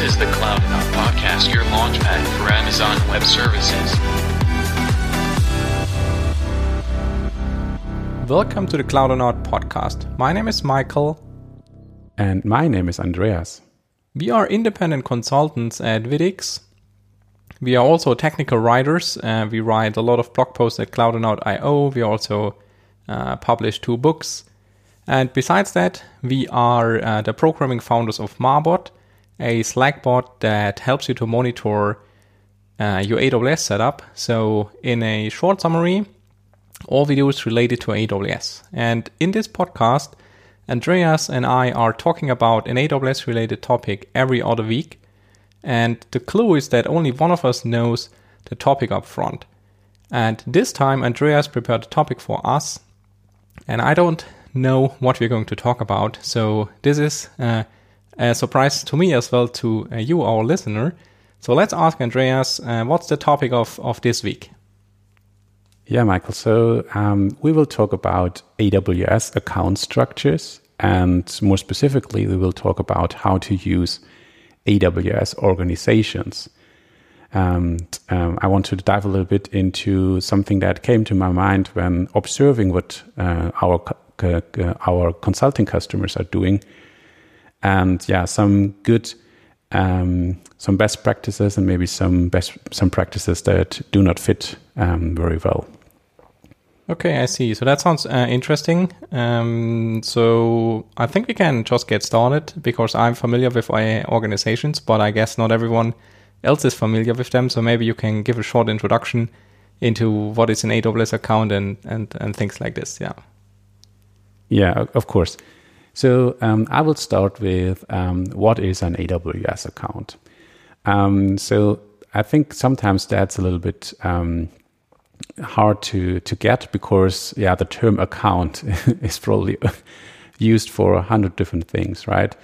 This is the cloudonaut Podcast, your launchpad for Amazon Web Services. Welcome to the cloudonaut Podcast. My name is Michael. And my name is Andreas. We are independent consultants at widdix. We are also technical writers. Uh, we write a lot of blog posts at cloudonaut.io. We also uh, publish two books. And besides that, we are uh, the programming founders of Marbot, a Slack bot that helps you to monitor uh, your AWS setup. So, in a short summary, all videos related to AWS. And in this podcast, Andreas and I are talking about an AWS related topic every other week. And the clue is that only one of us knows the topic up front. And this time, Andreas prepared a topic for us. And I don't know what we're going to talk about. So this is uh, a surprise to me as well to uh, you, our listener. So let's ask Andreas, uh, what's the topic of, of this week? Yeah, Michael. So um, we will talk about AWS account structures. And more specifically, we will talk about how to use AWS organizations. And um, I want to dive a little bit into something that came to my mind when observing what uh, our uh, our consulting customers are doing, and yeah, some good, um, some best practices, and maybe some best some practices that do not fit um, very well. Okay, I see. So that sounds uh, interesting. Um, so I think we can just get started because I'm familiar with organizations, but I guess not everyone else is familiar with them. So maybe you can give a short introduction into what is an AWS account and and and things like this. Yeah. Yeah, of course. So um, I will start with um, what is an AWS account. Um, so I think sometimes that's a little bit um, hard to to get because yeah, the term account is probably used for a hundred different things, right?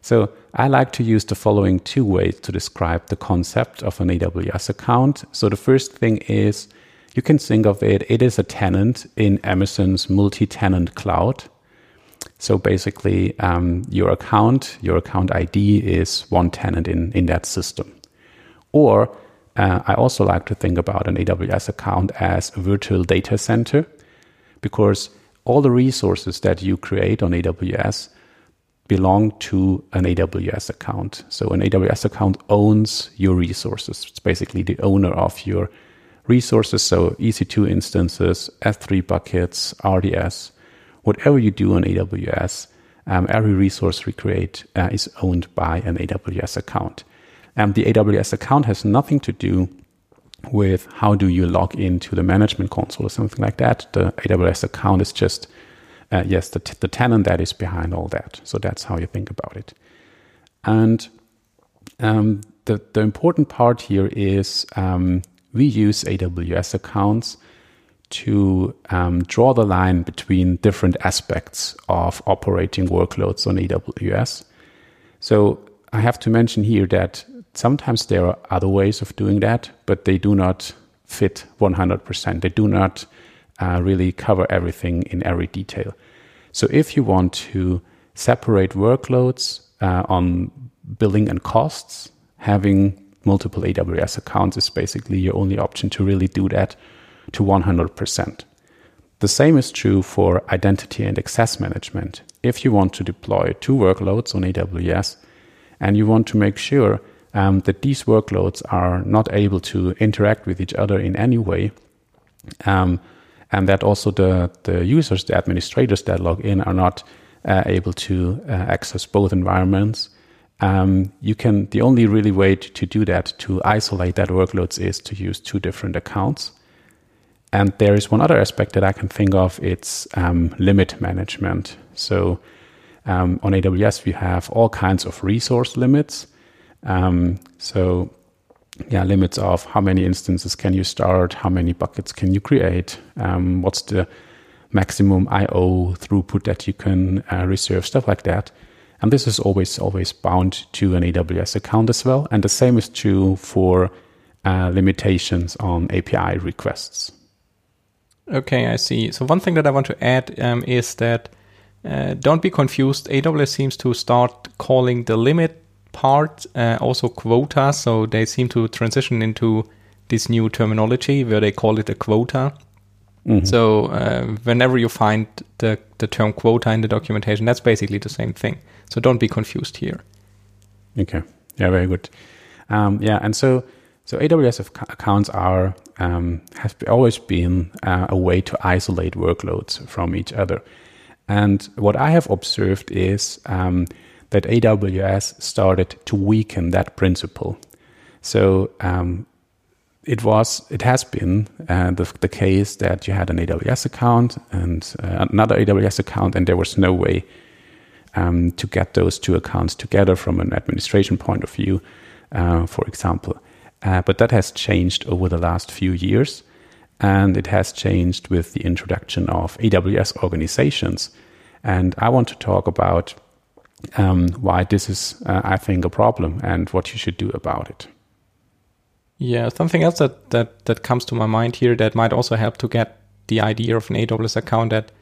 So I like to use the following two ways to describe the concept of an AWS account. So the first thing is you can think of it, it is a tenant in Amazon's multi tenant cloud. So basically, um, your account, your account ID is one tenant in, in that system. Or uh, I also like to think about an AWS account as a virtual data center because all the resources that you create on AWS belong to an AWS account. So an AWS account owns your resources. It's basically the owner of your resources. So EC2 instances, S3 buckets, RDS, whatever you do on AWS, um, every resource we create uh, is owned by an AWS account. And the AWS account has nothing to do with how do you log into the management console or something like that. The AWS account is just, uh, yes, the, t- the tenant that is behind all that. So that's how you think about it. And um, the, the important part here is um, we use AWS accounts to um, draw the line between different aspects of operating workloads on AWS. So I have to mention here that sometimes there are other ways of doing that, but they do not fit 100%. They do not uh, really cover everything in every detail. So if you want to separate workloads uh, on billing and costs, having multiple AWS accounts is basically your only option to really do that to 100%. The same is true for identity and access management. If you want to deploy two workloads on AWS and you want to make sure um, that these workloads are not able to interact with each other in any way, um, and that also the, the users, the administrators that log in are not uh, able to uh, access both environments, um, you can the only really way to, to do that to isolate that workloads is to use two different accounts and there is one other aspect that I can think of. It's um, limit management. So um, on AWS, we have all kinds of resource limits. Um, so yeah, limits of how many instances can you start, how many buckets can you create, um, what's the maximum I/O throughput that you can uh, reserve, stuff like that. And this is always always bound to an AWS account as well. And the same is true for uh, limitations on API requests. Okay, I see. So one thing that I want to add um, is that uh, don't be confused. AWS seems to start calling the limit part uh, also quota. So they seem to transition into this new terminology where they call it a quota. Mm-hmm. So uh, whenever you find the, the term quota in the documentation, that's basically the same thing. So don't be confused here. Okay. Yeah, very good. Um, yeah, and so so AWS accounts are um, always been uh, a way to isolate workloads from each other. And what I have observed is um, that AWS started to weaken that principle. So um, it was, it has been uh, the, the case that you had an AWS account and uh, another AWS account, and there was no way um, to get those two accounts together from an administration point of view, uh, for example. Uh, but that has changed over the last few years, and it has changed with the introduction of AWS organizations. And I want to talk about um, why this is, uh, I think, a problem and what you should do about it. Yeah, something else that, that, that comes to my mind here that might also help to get the idea of an AWS account that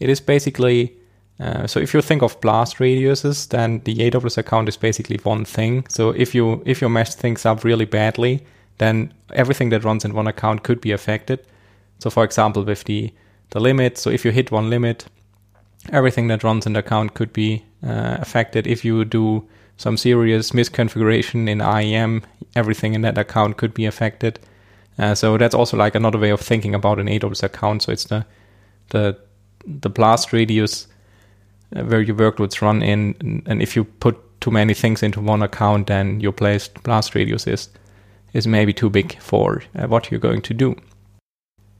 it is basically uh, so if you think of blast radiuses, then the AWS account is basically one thing. So if you if you mess things up really badly, then everything that runs in one account could be affected. So for example, with the the limit, so if you hit one limit, everything that runs in the account could be uh, affected. If you do some serious misconfiguration in IAM, everything in that account could be affected. Uh, so that's also like another way of thinking about an AWS account. So it's the the the blast radius where your workloads run in, and if you put too many things into one account, then your blast blast radius is is maybe too big for uh, what you're going to do.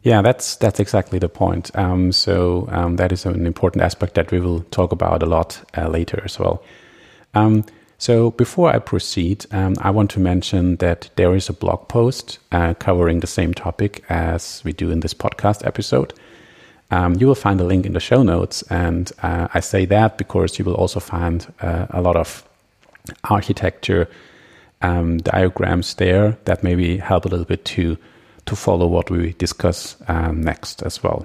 Yeah, that's that's exactly the point. Um, so um, that is an important aspect that we will talk about a lot uh, later as well. Um, so before I proceed, um, I want to mention that there is a blog post uh, covering the same topic as we do in this podcast episode. Um, you will find a link in the show notes, and uh, I say that because you will also find uh, a lot of architecture um, diagrams there that maybe help a little bit to to follow what we discuss um, next as well.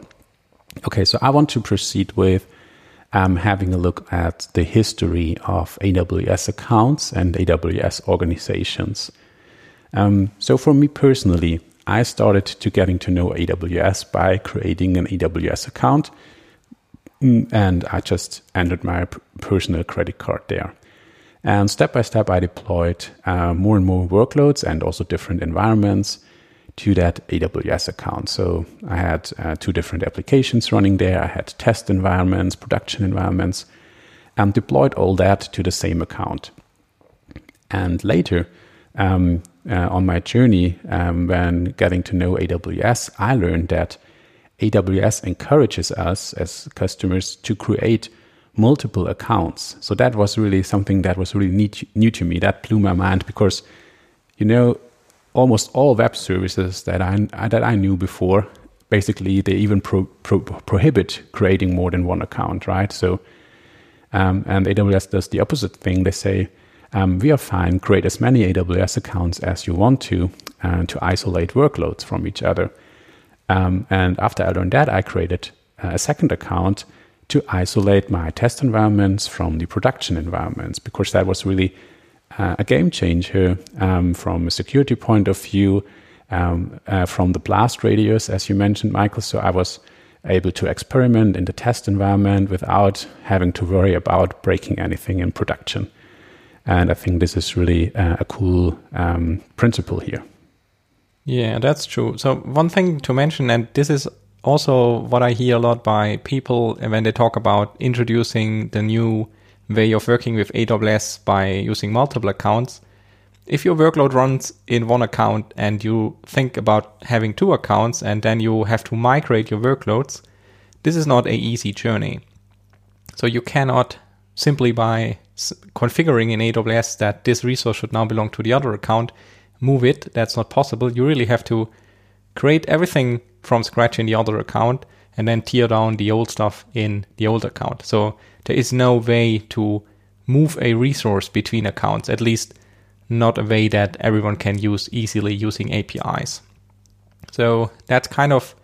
Okay, so I want to proceed with um, having a look at the history of AWS accounts and AWS organizations. Um, so for me personally, I started to getting to know AWS by creating an AWS account, mm, and I just entered my personal credit card there. And step by step, I deployed uh, more and more workloads and also different environments to that AWS account. So I had uh, two different applications running there. I had test environments, production environments, and deployed all that to the same account. And later, um, uh, on my journey, um, when getting to know AWS, I learned that AWS encourages us as customers to create multiple accounts. So that was really something that was really neat, new to me. That blew my mind because, you know, almost all web services that I that I knew before, basically they even pro, pro, prohibit creating more than one account, right? So, um, and AWS does the opposite thing. They say um, we are fine. Create as many AWS accounts as you want to, uh, to isolate workloads from each other. Um, and after I learned that, I created a second account to isolate my test environments from the production environments because that was really uh, a game changer um, from a security point of view, um, uh, from the blast radius, as you mentioned, Michael. So I was able to experiment in the test environment without having to worry about breaking anything in production. And I think this is really uh, a cool um, principle here. Yeah, that's true. So, one thing to mention, and this is also what I hear a lot by people when they talk about introducing the new way of working with AWS by using multiple accounts. If your workload runs in one account and you think about having two accounts and then you have to migrate your workloads, this is not a easy journey. So you cannot simply by configuring in AWS that this resource should now belong to the other account, move it. That's not possible. You really have to create everything from scratch in the other account and then tear down the old stuff in the old account. So there is no way to move a resource between accounts, at least not a way that everyone can use easily using APIs. So that's kind of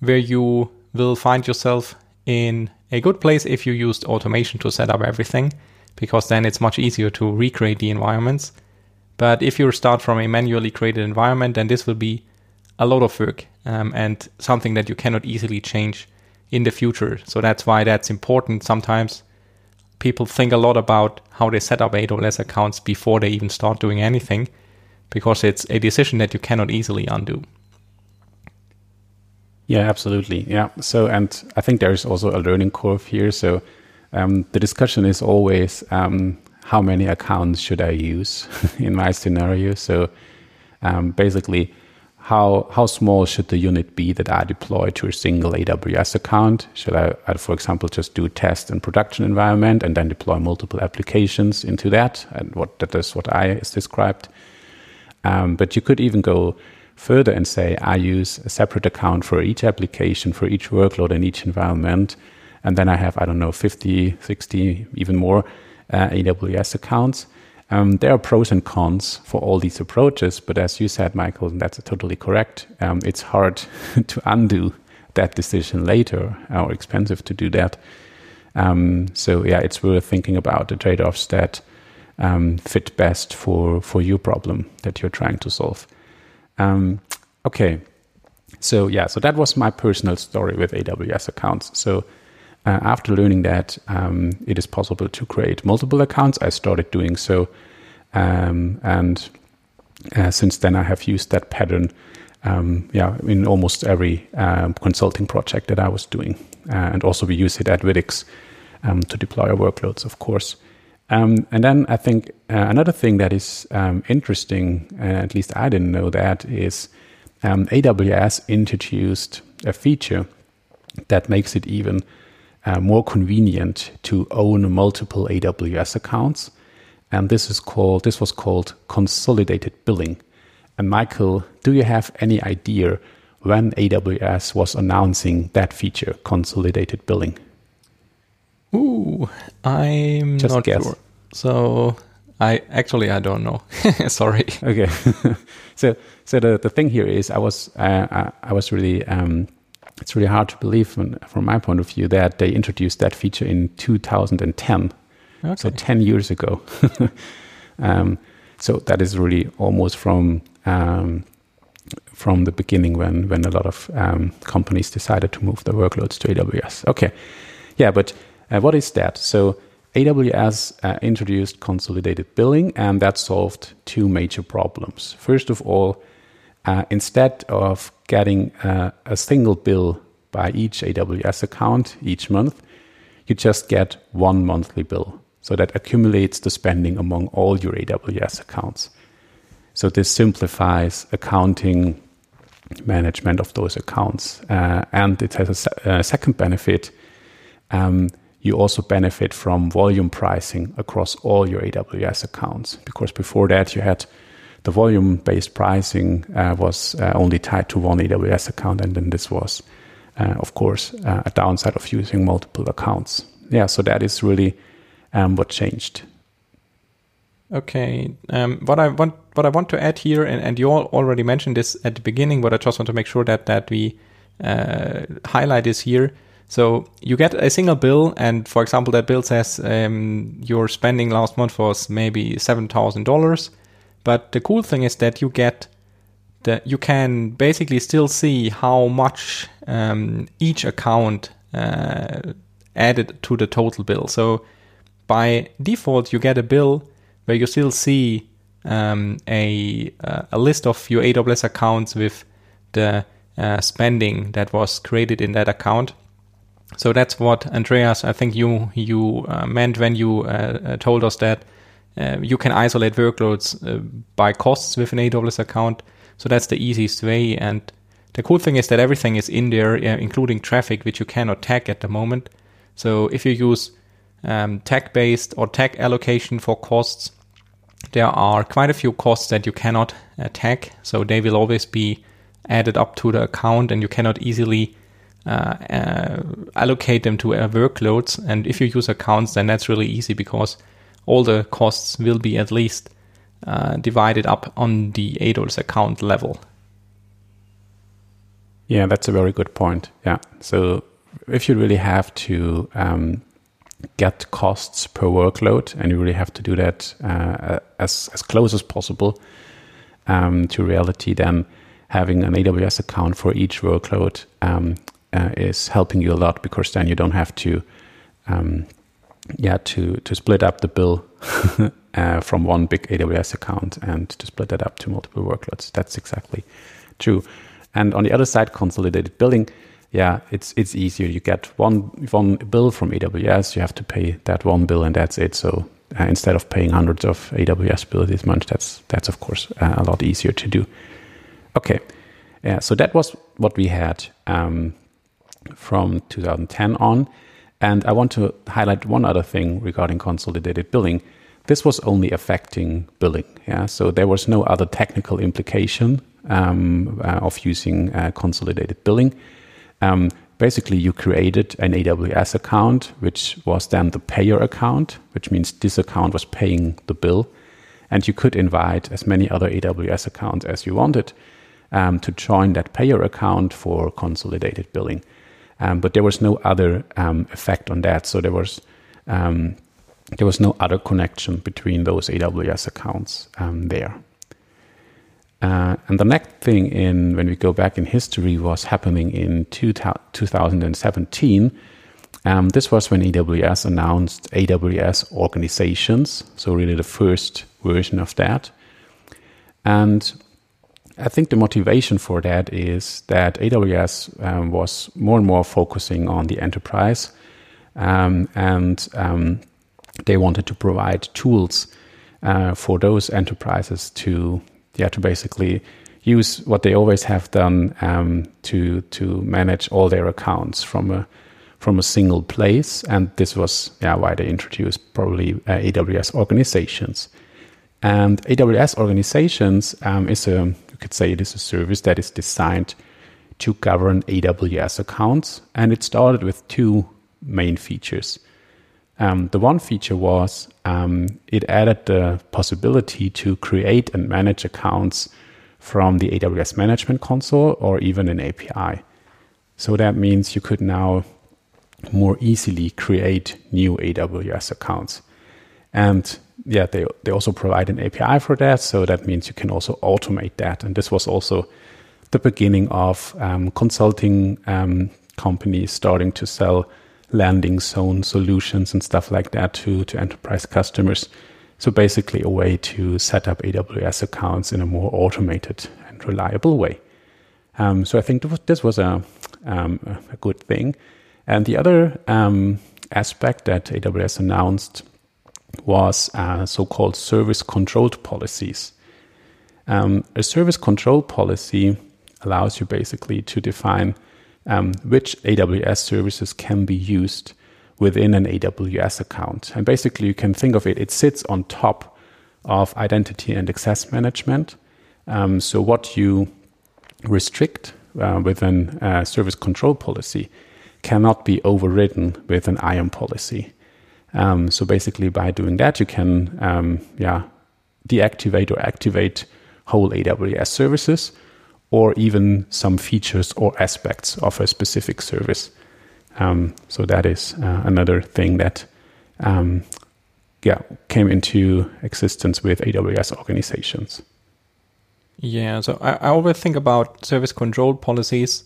where you will find yourself in a good place if you used automation to set up everything because then it's much easier to recreate the environments. But if you start from a manually created environment, then this will be a lot of work um, and something that you cannot easily change in the future. So that's why that's important. Sometimes people think a lot about how they set up AWS accounts before they even start doing anything because it's a decision that you cannot easily undo. Yeah, absolutely. Yeah. So, and I think there is also a learning curve here. So, um, the discussion is always um, how many accounts should I use in my scenario. So, um, basically, how how small should the unit be that I deploy to a single AWS account? Should I, for example, just do test and production environment and then deploy multiple applications into that? And what that is what I is described. Um, but you could even go further and say I use a separate account for each application, for each workload in each environment. And then I have, I don't know, 50, 60, even more uh, AWS accounts. Um, there are pros and cons for all these approaches, but as you said, Michael, and that's totally correct. Um, it's hard to undo that decision later, or expensive to do that. Um, so yeah, it's worth thinking about the trade-offs that um, fit best for for your problem that you're trying to solve. Um, okay, so yeah, so that was my personal story with AWS accounts. So uh, after learning that um, it is possible to create multiple accounts, I started doing so, um, and uh, since then I have used that pattern. Um, yeah, in almost every um, consulting project that I was doing, uh, and also we use it at widdix um, to deploy our workloads, of course. Um, and then I think uh, another thing that is interesting, uh, at least I didn't know that, is AWS introduced a feature that makes it even uh, more convenient to own multiple AWS accounts. And this is called this was called consolidated billing. And Michael, do you have any idea when AWS was announcing that feature, consolidated billing? Ooh, I'm Just not guess. sure. So I actually I don't know. Sorry. Okay. so so the, the thing here is I was uh, I, I was really um, it's really hard to believe from, from my point of view that they introduced that feature in 2010. Okay. So 10 years ago. um, so that is really almost from um, from the beginning when when a lot of um, companies decided to move their workloads to AWS. Okay, yeah, but uh, what is that? So AWS uh, introduced consolidated billing, and that solved two major problems. First of all, uh, instead of getting uh, a single bill by each AWS account each month, you just get one monthly bill. So that accumulates the spending among all your AWS accounts. So this simplifies accounting management of those accounts. Uh, and it has a, a second benefit. Um, you also benefit from volume pricing across all your AWS accounts because before that you had the volume based pricing uh, was uh, only tied to one AWS account, and then this was, uh, of course, a downside of using multiple accounts. Yeah, so that is really um, what changed. Okay, um, what I want what I want to add here, and, and you all already mentioned this at the beginning, but I just want to make sure that that we uh, highlight this here so you get a single bill, and for example, that bill says um, your spending last month was maybe seven thousand dollars. But the cool thing is that you get that you can basically still see how much um, each account uh, added to the total bill. So by default, you get a bill where you still see um, a uh, a list of your AWS accounts with the uh, spending that was created in that account. So that's what Andreas, I think you you uh, meant when you uh, uh told us that uh, you can isolate workloads uh, by costs with an AWS account. So that's the easiest way. And the cool thing is that everything is in there, including traffic, which you cannot tag at the moment. So if you use um, tag based or tag allocation for costs, there are quite a few costs that you cannot uh, tag. So they will always be added up to the account and you cannot easily uh, uh, allocate them to uh, workloads. And if you use accounts, then that's really easy because all the costs will be at least uh, divided up on the AWS account level. Yeah, that's a very good point. Yeah. So if you really have to um, get costs per workload, and you really have to do that uh, as as close as possible um, to reality. Then having an AWS account for each workload um, uh, is helping you a lot because then you don't have to, um, yeah, to to split up the bill uh, from one big AWS account and to split that up to multiple workloads. That's exactly true. And on the other side, consolidated billing, yeah, it's it's easier. You get one one bill from AWS. You have to pay that one bill, and that's it. So uh, instead of paying hundreds of AWS bills this month, that's that's of course uh, a lot easier to do. Okay, yeah. So that was what we had um, from 2010 on, and I want to highlight one other thing regarding consolidated billing this was only affecting billing. Yeah, so there was no other technical implication um, uh, of using uh, consolidated billing. Um, basically, you created an AWS account, which was then the payer account, which means this account was paying the bill, and you could invite as many other AWS accounts as you wanted um, to join that payer account for consolidated billing. Um, but there was no other um, effect on that, so there was um, there was no other connection between those AWS accounts um, there. Uh, and the next thing in when we go back in history was happening in two, 2017. Um, this was when AWS announced AWS organizations, so really the first version of that. And I think the motivation for that is that AWS um, was more and more focusing on the enterprise um, and um, they wanted to provide tools uh, for those enterprises to yeah to basically use what they always have done um, to to manage all their accounts from a from a single place. And this was yeah why they introduced probably uh, AWS organizations. And AWS organizations um, is a could say it is a service that is designed to govern AWS accounts and it started with two main features um, the one feature was um, it added the possibility to create and manage accounts from the AWS Management Console or even an API. So that means you could now more easily create new AWS accounts. And yeah, they, they also provide an API for that. So that means you can also automate that. And this was also the beginning of um, consulting um, companies starting to sell landing zone solutions and stuff like that to, to enterprise customers. So basically a way to set up AWS accounts in a more automated and reliable way. Um, so I think this was a, um, a good thing. And the other um, aspect that AWS announced was uh, so-called service controlled policies. Um, a service control policy allows you basically to define um, which AWS services can be used within an AWS account. And basically, you can think of it, it sits on top of identity and access management. Um, so, what you restrict uh, a uh, service control policy cannot be overridden with an IAM policy. Um, so, basically, by doing that, you can um, yeah, deactivate or activate whole AWS services or even some features or aspects of a specific service. Um, so that is uh, another thing that um, yeah came into existence with AWS organizations. Yeah, so I, I always think about service control policies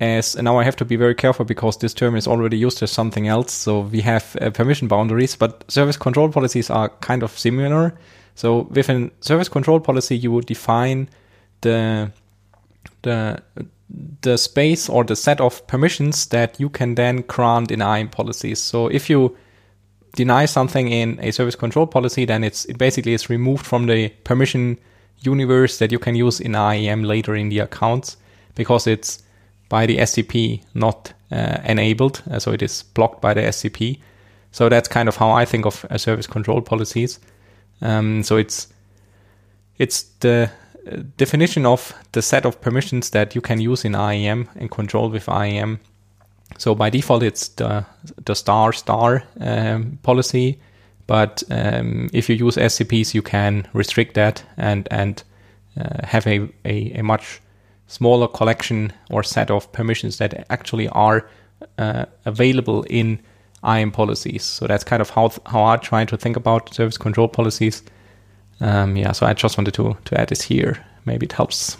as and now I have to be very careful because this term is already used as something else. So we have uh, permission boundaries, but service control policies are kind of similar. So within service control policy, you would define the the the space or the set of permissions that you can then grant in IAM policies. So if you deny something in a service control policy, then it's it basically is removed from the permission universe that you can use in IAM later in the accounts because it's by the SCP not uh, enabled, uh, so it is blocked by the SCP. So that's kind of how I think of uh, service control policies. Um, so it's it's the definition of the set of permissions that you can use in IAM and control with IAM. So by default, it's the the star star um, policy, but um, if you use SCPs, you can restrict that and and uh, have a, a, a much smaller collection or set of permissions that actually are uh, available in IAM policies. So that's kind of how how I try to think about service control policies. Um, yeah, so I just wanted to to add this here. Maybe it helps.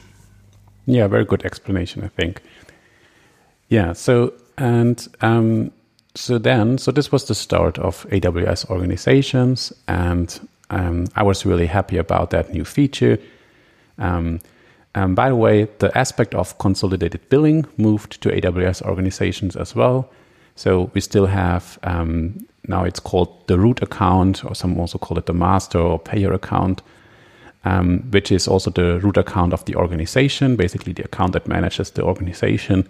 Yeah, very good explanation, I think. Yeah. So and um, so then, so this was the start of AWS organizations, and um, I was really happy about that new feature. Um, um, by the way, the aspect of consolidated billing moved to AWS organizations as well. So we still have um, now it's called the root account, or some also call it the master or payer account, um, which is also the root account of the organization, basically the account that manages the organization.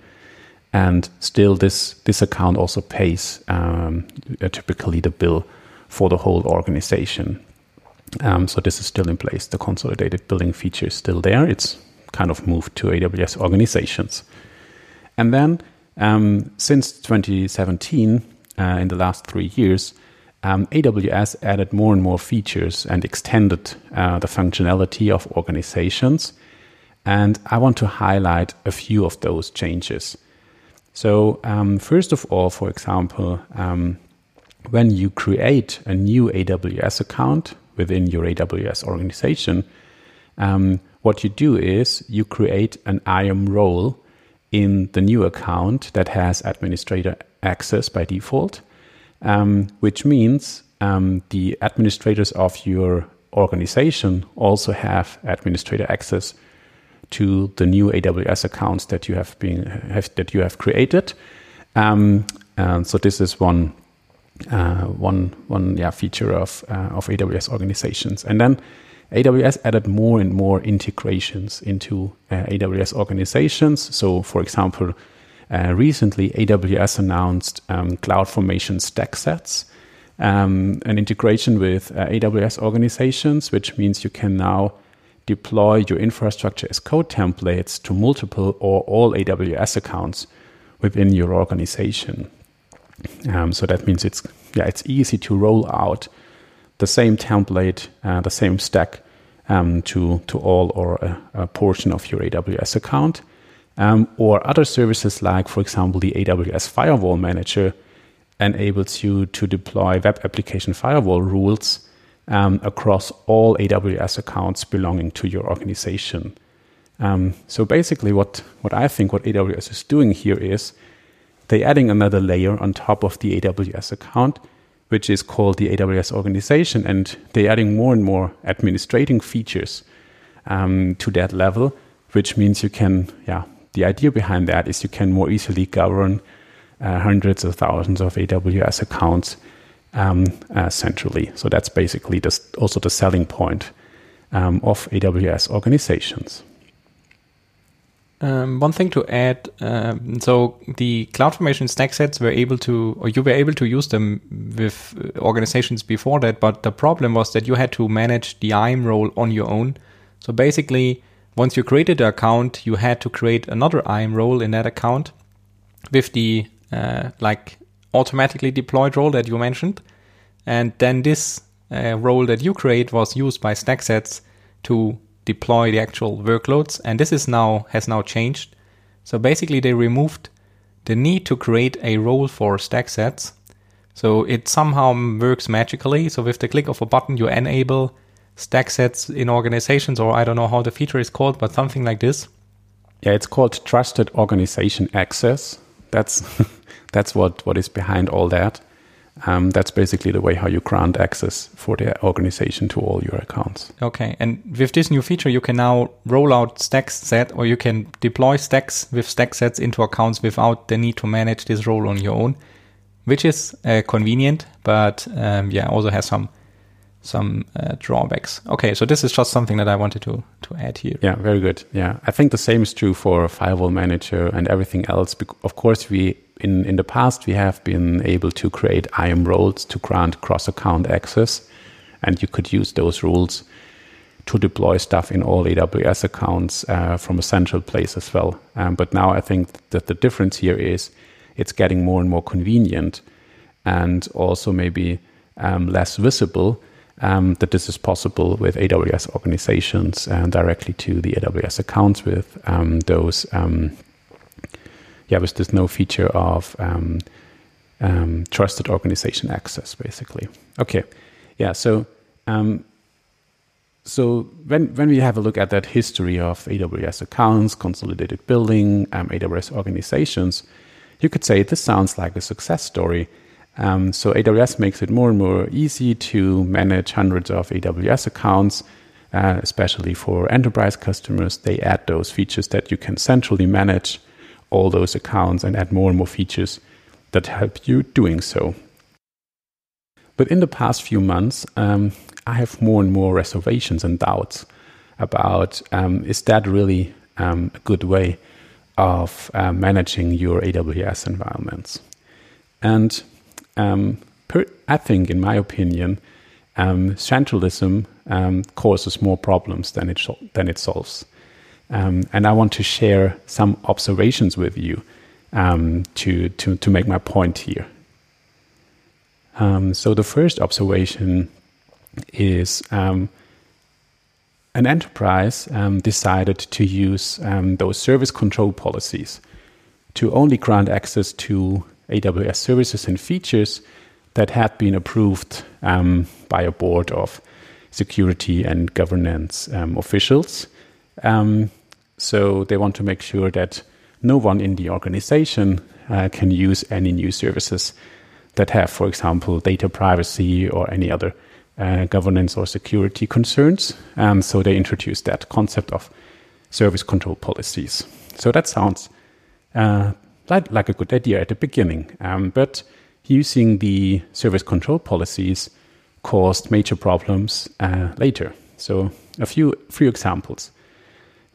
And still, this this account also pays um, typically the bill for the whole organization. Um, so this is still in place. The consolidated billing feature is still there. It's kind of moved to AWS organizations. And then um, since 2017, uh, in the last three years, um, AWS added more and more features and extended uh, the functionality of organizations. And I want to highlight a few of those changes. So, um, first of all, for example, um, when you create a new AWS account within your AWS organization, um, what you do is you create an IAM role in the new account that has administrator access by default, um, which means um, the administrators of your organization also have administrator access to the new AWS accounts that you have been have, that you have created. Um, so this is one uh, one one yeah feature of uh, of AWS organizations, and then AWS added more and more integrations into uh, AWS organizations. So, for example, uh, recently AWS announced um, CloudFormation stack sets, um, an integration with uh, AWS organizations, which means you can now deploy your infrastructure as code templates to multiple or all AWS accounts within your organization. Um, so that means it's yeah it's easy to roll out the same template, uh, the same stack um, to, to all or a, a, portion of your AWS account. Um, or other services like, for example, the AWS Firewall Manager enables you to deploy web application firewall rules um, across all AWS accounts belonging to your organization. Um, so basically, what, what I think what AWS is doing here is they're adding another layer on top of the AWS account which is called the AWS organization. And they're adding more and more administrating features um, to that level, which means you can, yeah, the idea behind that is you can more easily govern uh, hundreds of thousands of AWS accounts um, uh, centrally. So that's basically the, also the selling point um, of AWS organizations. Um, one thing to add, um, so the CloudFormation stack sets were able to, or you were able to use them with uh, organizations before that, but the problem was that you had to manage the IAM role on your own. So basically, once you created the account, you had to create another IAM role in that account with the uh, like automatically deployed role that you mentioned, and then this uh, role that you create was used by stack sets to deploy the actual workloads. And this is now has now changed. So basically, they removed the need to create a role for stack sets. So it somehow works magically. So with the click of a button, you enable stack sets in organizations, or I don't know how the feature is called, but something like this. Yeah, it's called trusted organization access. That's that's what what is behind all that. Um, that's basically the way how you grant access for the organization to all your accounts. Okay, and with this new feature, you can now roll out stacks set, or you can deploy stacks with stack sets into accounts without the need to manage this role on your own, which is uh, convenient, but um, yeah, also has some some uh, drawbacks. Okay, so this is just something that I wanted to to add here. Yeah, very good. Yeah, I think the same is true for Firewall Manager and everything else. Of course, we in, in the past, we have been able to create IAM roles to grant cross account access. And you could use those rules to deploy stuff in all AWS accounts uh, from a central place as well. Um, but now I think that the difference here is it's getting more and more convenient and also maybe um, less visible um, that this is possible with AWS organizations and directly to the AWS accounts with um, those um, yeah, with this no feature of um, um, trusted organization access, basically. Okay, yeah. So, um, so when when we have a look at that history of AWS accounts, consolidated billing, um, AWS organizations, you could say this sounds like a success story. Um, so AWS makes it more and more easy to manage hundreds of AWS accounts, uh, especially for enterprise customers. They add those features that you can centrally manage all those accounts and add more and more features that help you doing so. But in the past few months, um, I have more and more reservations and doubts about um, is that really um, a good way of uh, managing your AWS environments? And um, per, I think, in my opinion, um, centralism um, causes more problems than it, than it solves. Um, and I want to share some observations with you um, to, to, to make my point here. Um, so, the first observation is um, an enterprise um, decided to use um, those service control policies to only grant access to AWS services and features that had been approved by a board of security and governance officials. Um, so they want to make sure that no one in the organization uh, can use any new services that have, for example, data privacy or any other uh, governance or security concerns. And so they introduced that concept of service control policies. So that sounds uh, like, like, a good idea at the beginning. Um, but using the service control policies caused major problems uh, later. So a few few examples.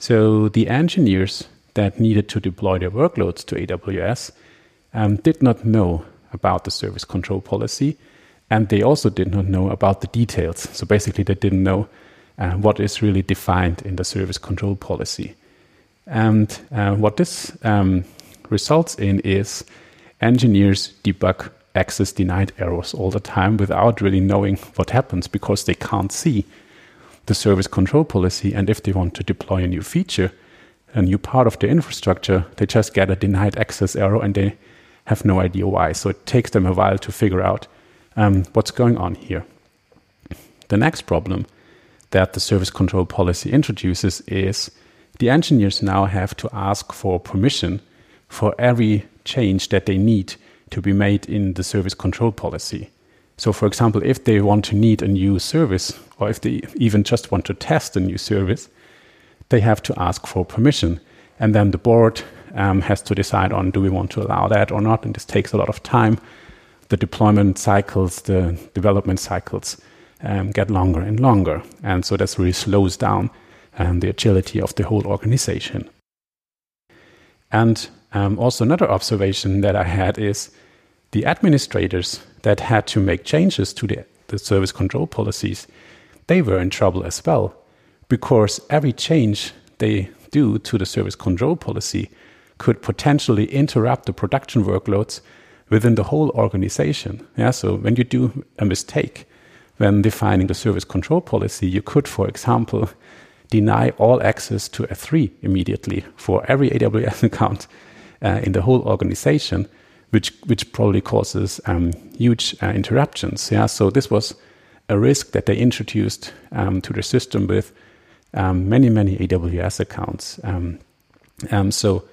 So the engineers that needed to deploy their workloads to AWS um, did not know about the service control policy, and they also did not know about the details. So basically, they didn't know uh, what is really defined in the service control policy. And uh, what this um, results in is engineers debug access denied errors all the time without really knowing what happens because they can't see the service control policy. And if they want to deploy a new feature, a new part of the infrastructure, they just get a denied access error and they have no idea why. So it takes them a while to figure out um, what's going on here. The next problem that the service control policy introduces is the engineers now have to ask for permission for every change that they need to be made in the service control policy. So, for example, if they want to need a new service, or if they even just want to test a new service, they have to ask for permission. And then the board um, has to decide on do we want to allow that or not. And this takes a lot of time. The deployment cycles, the development cycles um, get longer and longer. And so this really slows down um, the agility of the whole organization. And um, also, another observation that I had is the administrators that had to make changes to the, the service control policies, they were in trouble as well because every change they do to the service control policy could potentially interrupt the production workloads within the whole organization. Yeah, so when you do a mistake when defining the service control policy, you could, for example, deny all access to S3 immediately for every AWS account uh, in the whole organization which which probably causes um, huge uh, interruptions. Yeah, so this was a risk that they introduced um, to the system with um, many many AWS accounts. Um, um, so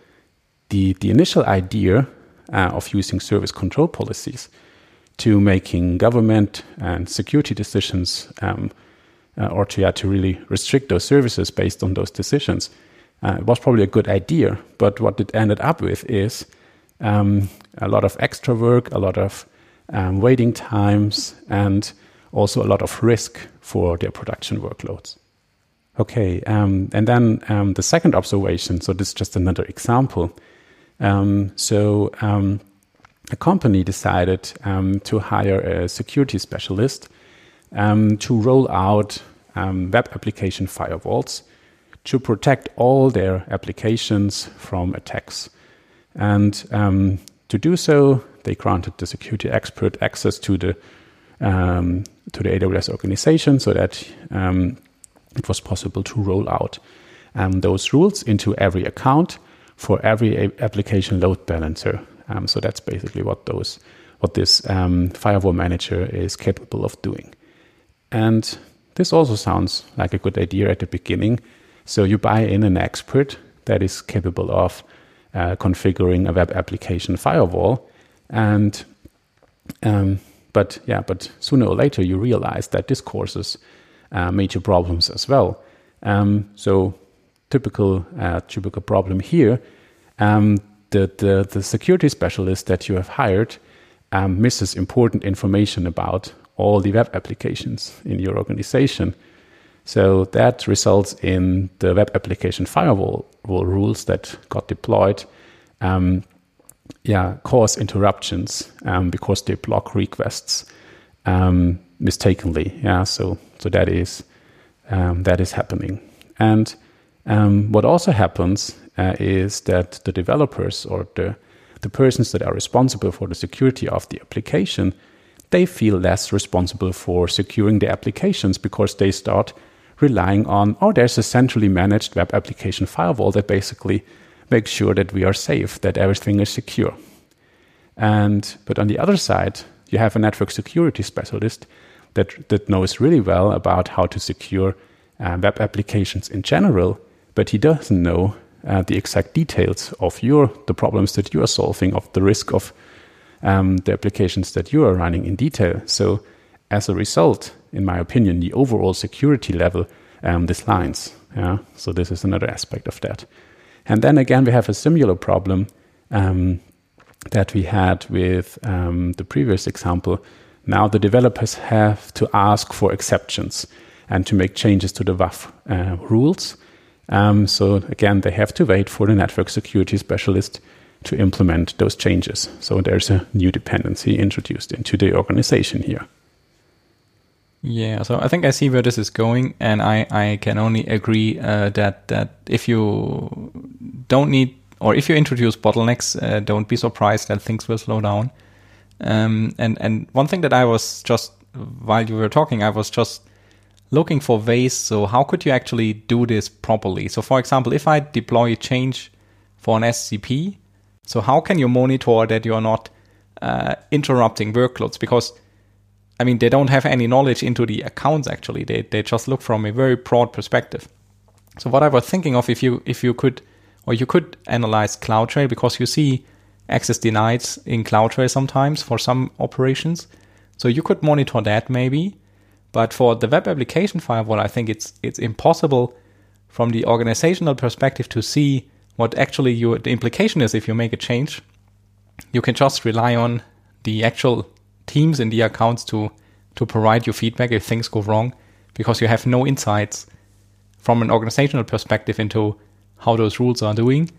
the the initial idea uh, of using service control policies to making government and security decisions um, uh, or to, yeah, to really restrict those services based on those decisions uh, was probably a good idea. But what it ended up with is um, a lot of extra work, a lot of um, waiting times, and also a lot of risk for their production workloads. Okay, um, and then um, the second observation. So this is just another example. Um, so um, a company decided to hire a security specialist to roll out web application firewalls to protect all their applications from attacks. And um, to do so, they granted the security expert access to the um, to the AWS organization so that um, it was possible to roll out um, those rules into every account for every application load balancer. Um, so that's basically what those what this um, firewall manager is capable of doing. And this also sounds like a good idea at the beginning. So you buy in an expert that is capable of uh, configuring a web application firewall, and um, but yeah, but sooner or later you realize that this causes uh, major problems as well. Um, so typical uh, typical problem here, um, the, the the security specialist that you have hired um, misses important information about all the web applications in your organization. So that results in the web application firewall rules that got deployed, um, yeah, cause interruptions um, because they block requests um, mistakenly. Yeah, so so that is um, that is happening, and um, what also happens uh, is that the developers or the the persons that are responsible for the security of the application, they feel less responsible for securing the applications because they start relying on, oh, there's a centrally managed web application firewall that basically makes sure that we are safe, that everything is secure. And but on the other side, you have a network security specialist that that knows really well about how to secure uh, web applications in general, but he doesn't know uh, the exact details of your the problems that you are solving, of the risk of um, the applications that you are running in detail. So, as a result, in my opinion, the overall security level um, declines. Yeah? So this is another aspect of that. And then again, we have a similar problem um, that we had with um, the previous example. Now the developers have to ask for exceptions and to make changes to the WAF uh, rules. Um, so again, they have to wait for the network security specialist to implement those changes. So there's a new dependency introduced into the organization here. Yeah, so I think I see where this is going, and I, I can only agree uh, that that if you don't need or if you introduce bottlenecks, uh, don't be surprised that things will slow down. Um, and and one thing that I was just while you were talking, I was just looking for ways. So how could you actually do this properly? So for example, if I deploy a change for an SCP, so how can you monitor that you are not uh, interrupting workloads? Because I mean, they don't have any knowledge into the accounts actually. They they just look from a very broad perspective. So what I was thinking of, if you if you could or you could analyze CloudTrail because you see access denied in CloudTrail sometimes for some operations. So you could monitor that maybe. But for the web application firewall, I think it's it's impossible from the organizational perspective to see what actually your the implication is if you make a change. You can just rely on the actual teams in the accounts to to provide you feedback if things go wrong because you have no insights from an organizational perspective into how those rules are doing.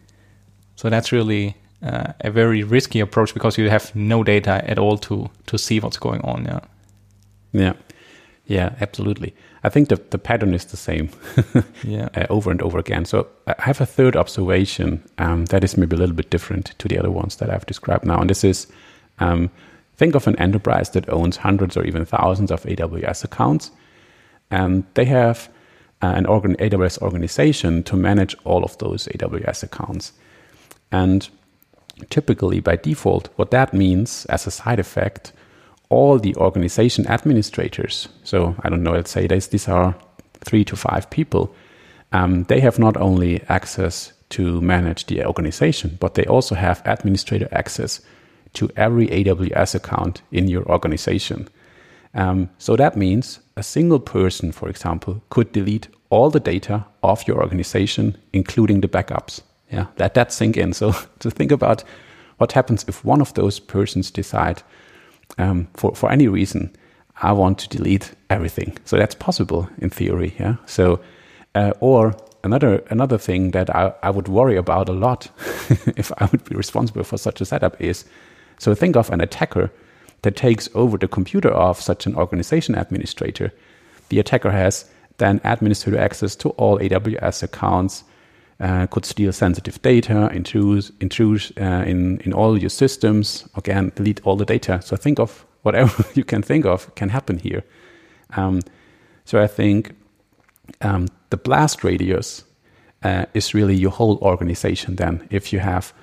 So that's really uh, a very risky approach because you have no data at all to to see what's going on. Yeah. Yeah. Yeah, absolutely. I think the, the pattern is the same yeah. Uh, over and over again. So I have a third observation um, that is maybe a little bit different to the other ones that I've described now. And this is um, Think of an enterprise that owns hundreds or even thousands of AWS accounts, and they have uh, an organ- AWS organization to manage all of those AWS accounts. And typically, by default, what that means as a side effect, all the organization administrators, so I don't know, let's say this, these are three to five people, um, they have not only access to manage the organization, but they also have administrator access to every AWS account in your organization. Um, so that means a single person, for example, could delete all the data of your organization, including the backups. Yeah, let that sink in. So to think about what happens if one of those persons decide, um, for for any reason, I want to delete everything. So that's possible in theory. Yeah. So uh, or another another thing that I, I would worry about a lot if I would be responsible for such a setup is so think of an attacker that takes over the computer of such an organization administrator. The attacker has then administrator access to all AWS accounts, uh, could steal sensitive data, intrude, intrude uh, in, in all your systems, again, delete all the data. So think of whatever you can think of can happen here. Um, so I think um, the blast radius uh, is really your whole organization then. If you have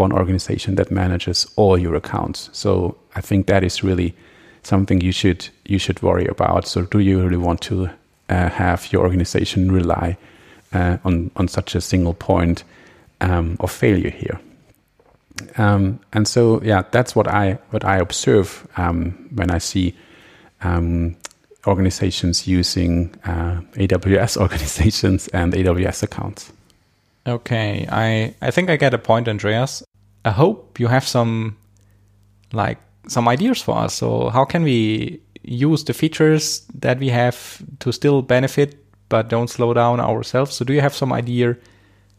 one organization that manages all your accounts. So I think that is really something you should you should worry about. So, do you really want to uh, have your organization rely uh, on on such a single point um, of failure here? Um, and so, yeah, that's what I what I observe um, when I see um, organizations using uh, AWS organizations and AWS accounts. Okay, I I think I get a point, Andreas. I hope you have some like some ideas for us. So how can we use the features that we have to still benefit but don't slow down ourselves? So do you have some idea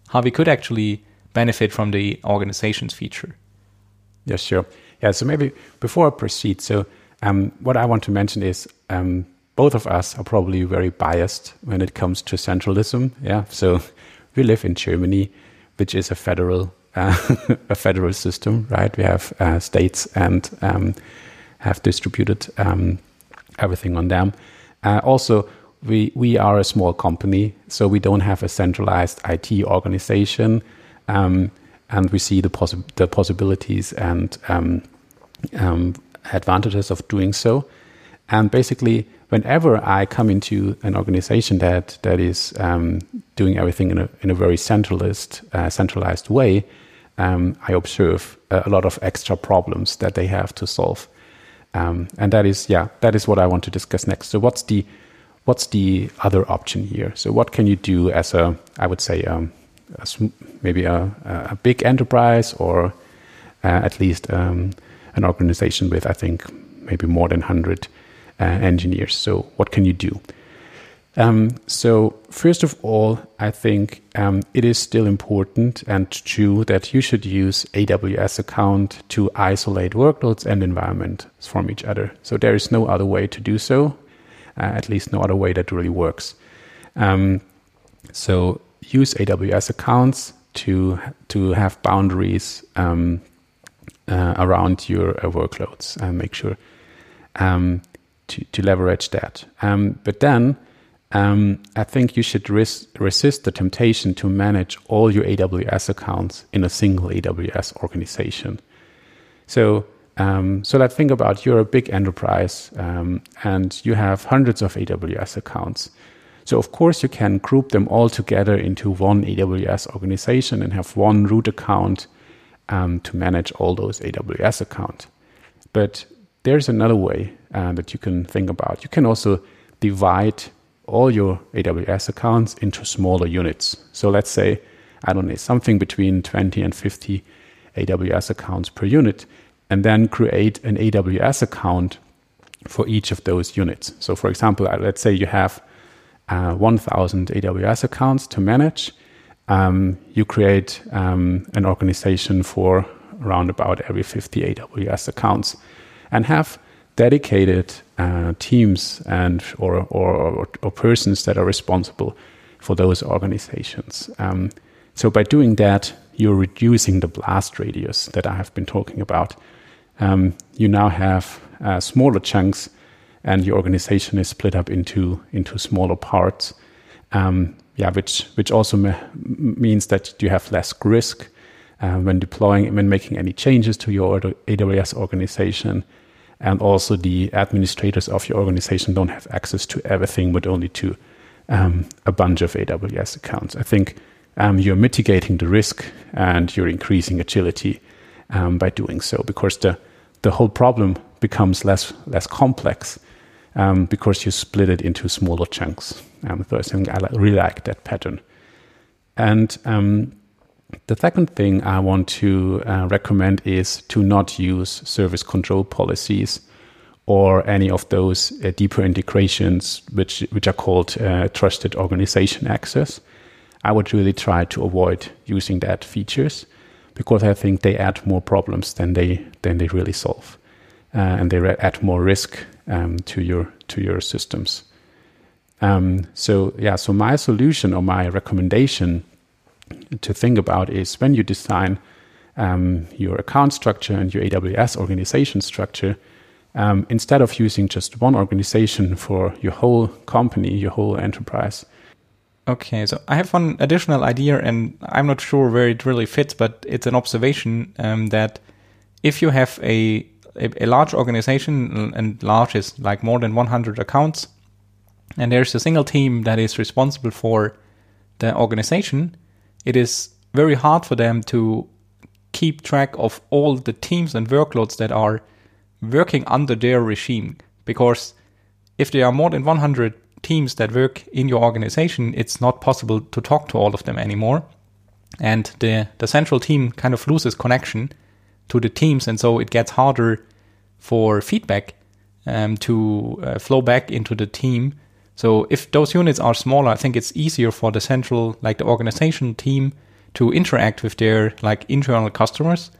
how we could actually benefit from the organizations feature? Yes, sure. Yeah, so maybe before I proceed, so um, what I want to mention is um, both of us are probably very biased when it comes to centralism. Yeah, so we live in Germany, which is a federal a federal system, right? We have uh, states and um, have distributed um, everything on them. Uh, also, we we are a small company, so we don't have a centralized IT organization, um, and we see the possi- the possibilities and um, um, advantages of doing so. And basically, whenever I come into an organization that that is um, doing everything in a in a very centralized uh, centralized way, um, I observe a, a, lot of extra problems that they have to solve, um, and that is yeah that is what I want to discuss next. So what's the what's the other option here? So what can you do as a I would say um, a, maybe a, a, big enterprise or uh, at least um, an organization with I think maybe more than hundred uh, engineers. So, what can you do? Um, so, first of all, I think um, it is still important and true that you should use AWS account to isolate workloads and environments from each other. So, there is no other way to do so, uh, at least no other way that really works. Um, so, use AWS accounts to to have boundaries um, uh, around your uh, workloads and make sure um, to, to leverage that. Um, but then um, I think you should res- resist the temptation to manage all your AWS accounts in a single AWS organization. So, um, so let's think about you're a big enterprise um, and you have hundreds of AWS accounts. So, of course, you can group them all together into one AWS organization and have one root account um, to manage all those AWS accounts. But there's another way uh, that you can think about. You can also divide all your AWS accounts into smaller units. So let's say, I don't know, something between 20 and 50 AWS accounts per unit, and then create an AWS account for each of those units. So, for example, uh, let's say you have uh, 1,000 AWS accounts to manage. Um, you create um, an organization for around about every 50 AWS accounts and have dedicated uh, teams and or, or, or, persons that are responsible for those organizations. Um, so by doing that, you're reducing the blast radius that I have been talking about. Um, you now have uh, smaller chunks, and your organization is split up into into smaller parts. Um, yeah, which which also means that you have less risk uh, when deploying when making any changes to your AWS organization and also the administrators of your organization don't have access to everything, but only to um, a bunch of AWS accounts. I think um, you're mitigating the risk and you're increasing agility um, by doing so because the the whole problem becomes less less complex um, because you split it into smaller chunks. Um, so I think I really like that pattern. And um, the second thing I want to uh, recommend is to not use service control policies or any of those uh, deeper integrations, which which are called uh, trusted organization access. I would really try to avoid using that features because I think they add more problems than they than they really solve, uh, and they add more risk um, to your to your systems. Um, so yeah, so my solution or my recommendation to think about is when you design um, your account structure and your AWS organization structure, um, instead of using just one organization for your whole company, your whole enterprise. Okay, so I have one additional idea, and I'm not sure where it really fits, but it's an observation um, that if you have a a, a large organization, and large is like more than 100 accounts, and there's a single team that is responsible for the organization, it is very hard for them to keep track of all the teams and workloads that are working under their regime. Because if there are more than 100 teams that work in your organization, it's not possible to talk to all of them anymore. And the, the central team kind of loses connection to the teams. And so it gets harder for feedback um, to uh, flow back into the team. So if those units are smaller, I think it's easier for the central, like the organization team, to interact with their like internal customers,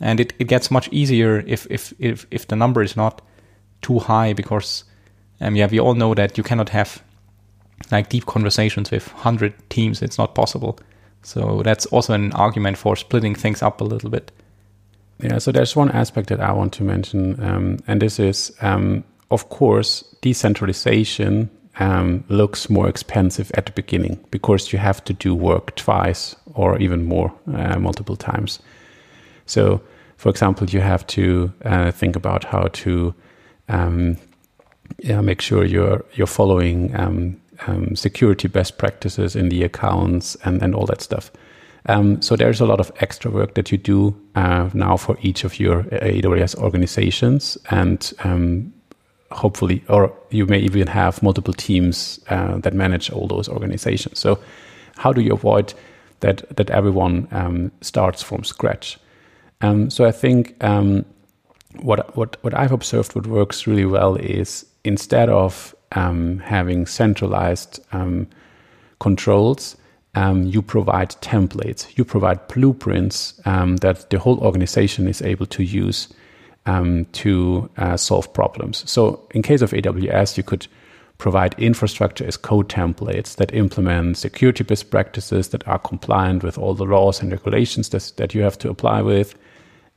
and it, it gets much easier if if if if the number is not too high because um yeah we all know that you cannot have like deep conversations with hundred teams. It's not possible. So that's also an argument for splitting things up a little bit. Yeah, so there's one aspect that I want to mention, um, and this is, um, of course, decentralization um, looks more expensive at the beginning because you have to do work twice or even more, uh, multiple times. So, for example, you have to uh, think about how to um, yeah, make sure you're you're following um, um security best practices in the accounts and, and all that stuff. Um, so there's a lot of extra work that you do uh, now for each of your AWS organizations, and um, hopefully, or you may even have multiple teams uh, that manage all those organizations. So, how do you avoid that that everyone um, starts from scratch? Um, so, I think um, what what what I've observed what works really well is instead of um, having centralized um, controls. Um, you provide templates, you provide blueprints that the whole organization is able to use um, to uh, solve problems. So, in case of AWS, you could provide infrastructure as code templates that implement security best practices that are compliant with all the laws and regulations that, that you have to apply with.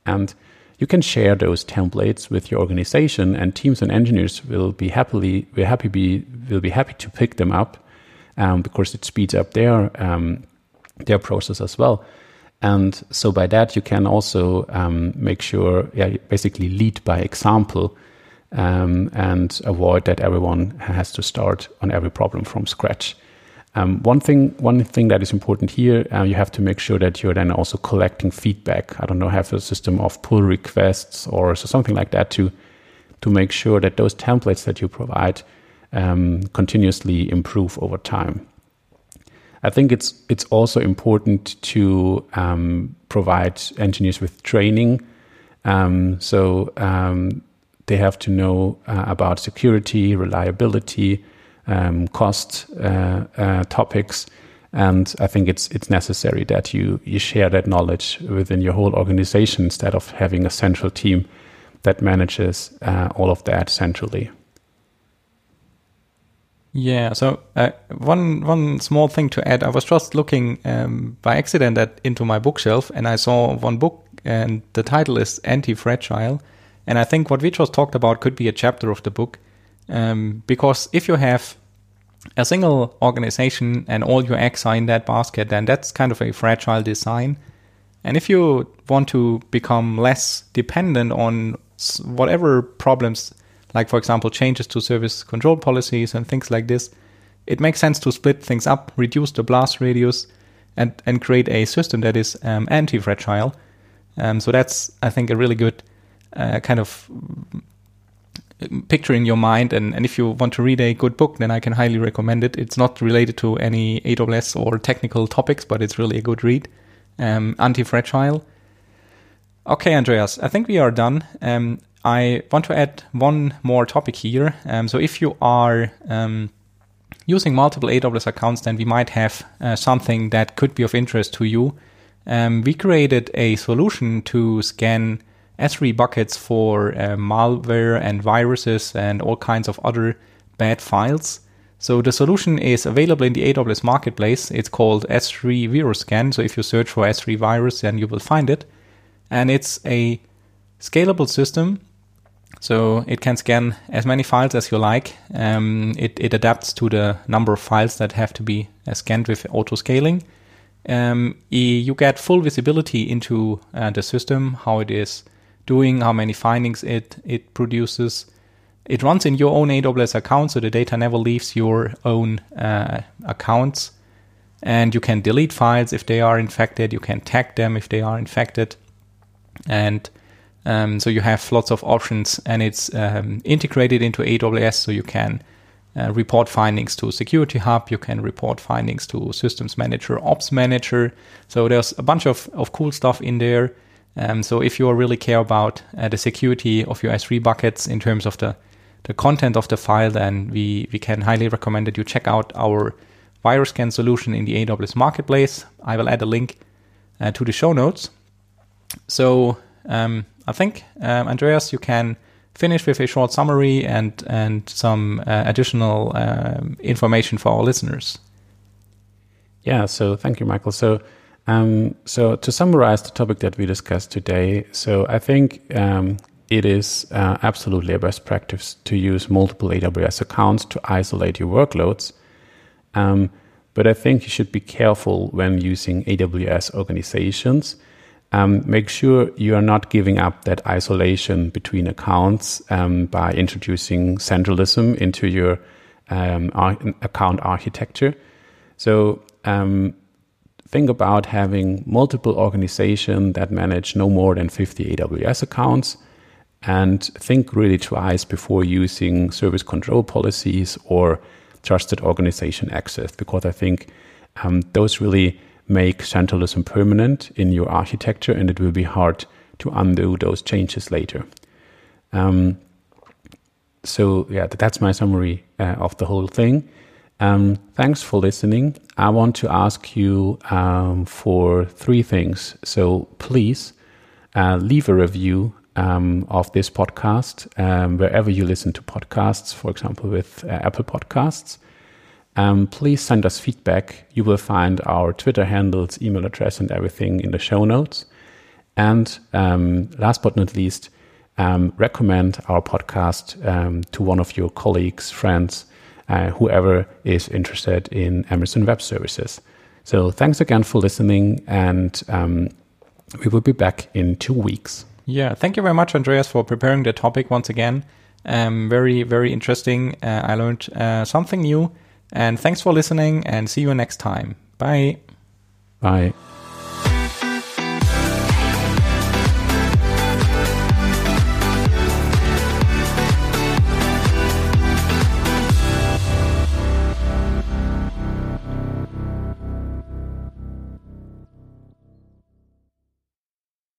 And you can share those templates with your organization, and teams and engineers will be happily will happy be will be happy to pick them up um, because it speeds up their um, their process as well. And so by that, you can also um, make sure, yeah, basically lead by example um, and avoid that everyone has to start on every problem from scratch. Um, one thing, one thing that is important here, uh, you have to make sure that you're then also collecting feedback. I don't know, have a system of pull requests or so something like that to to make sure that those templates that you provide um, continuously improve over time. I think it's it's also important to um, provide engineers with training. Um, so um, they have to know uh, about security, reliability, um, cost uh, uh, topics, and I think it's it's necessary that you you share that knowledge within your whole organization instead of having a central team that manages uh, all of that centrally. Yeah. So uh, one one small thing to add. I was just looking um, by accident at into my bookshelf, and I saw one book, and the title is Anti-Fragile. And I think what we just talked about could be a chapter of the book, um, because if you have a single organization and all your eggs are in that basket, then that's kind of a fragile design. And if you want to become less dependent on whatever problems like for example changes to service control policies and things like this, it makes sense to split things up, reduce the blast radius, and and create a system that is um, anti-fragile. Um, so that's I think a really good uh, kind of picture in your mind. And, and if you want to read a good book, then I can highly recommend it. It's not related to any AWS or technical topics, but it's really a good read. Um, anti-fragile. Okay, Andreas, I think we are done. Um, I want to add one more topic here. Um, so if you are um, using multiple AWS accounts, then we might have uh, something that could be of interest to you. Um, we created a solution to scan S3 buckets for uh, malware and viruses and all kinds of other bad files. So the solution is available in the AWS marketplace. It's called S3 Virus Scan. So if you search for S3 virus, then you will find it. And it's a scalable system so it can scan as many files as you like. Um, it, it adapts to the number of files that have to be uh, scanned with auto scaling. Um, you get full visibility into uh, the system, how it is doing, how many findings it it produces. It runs in your own AWS account, so the data never leaves your own uh, accounts. And you can delete files if they are infected. You can tag them if they are infected. And um, so you have lots of options, and it's um, integrated into AWS, so you can uh, report findings to Security Hub. You can report findings to Systems Manager, Ops Manager. So there's a bunch of, of cool stuff in there. Um, so if you really care about uh, the security of your S3 buckets in terms of the the content of the file, then we, we can highly recommend that you check out our virus scan solution in the AWS Marketplace. I will add a link uh, to the show notes. So um, I think, um, Andreas, you can finish with a short summary and, and some uh, additional um, information for our listeners. Yeah, so thank you, Michael. So, um, so to summarize the topic that we discussed today, so I think um, it is uh, absolutely a best practice to use multiple AWS accounts to isolate your workloads. Um, but I think you should be careful when using AWS organizations. Um, make sure you are not giving up that isolation between accounts um, by introducing centralism into your um, ar- account architecture. So um, think about having multiple organizations that manage no more than 50 AWS accounts and think really twice before using service control policies or trusted organization access, because I think um, those really make centralism permanent in your architecture and it will be hard to undo those changes later. Um, so, yeah, that's my summary uh, of the whole thing. Um, thanks for listening. I want to ask you um, for three things. So, please uh, leave a review um, of this podcast, um, wherever you listen to podcasts, for example, with uh, Apple Podcasts. Um, please send us feedback. You will find our Twitter handles, email address, and everything in the show notes. And um, last but not least, um, recommend our podcast um, to one of your colleagues, friends, uh, whoever is interested in Amazon Web Services. So thanks again for listening, and we will be back in two weeks. Yeah, thank you very much, Andreas, for preparing the topic once again. Um, very, very interesting. Uh, I learned uh, something new. And thanks for listening, and see you next time. Bye. Bye.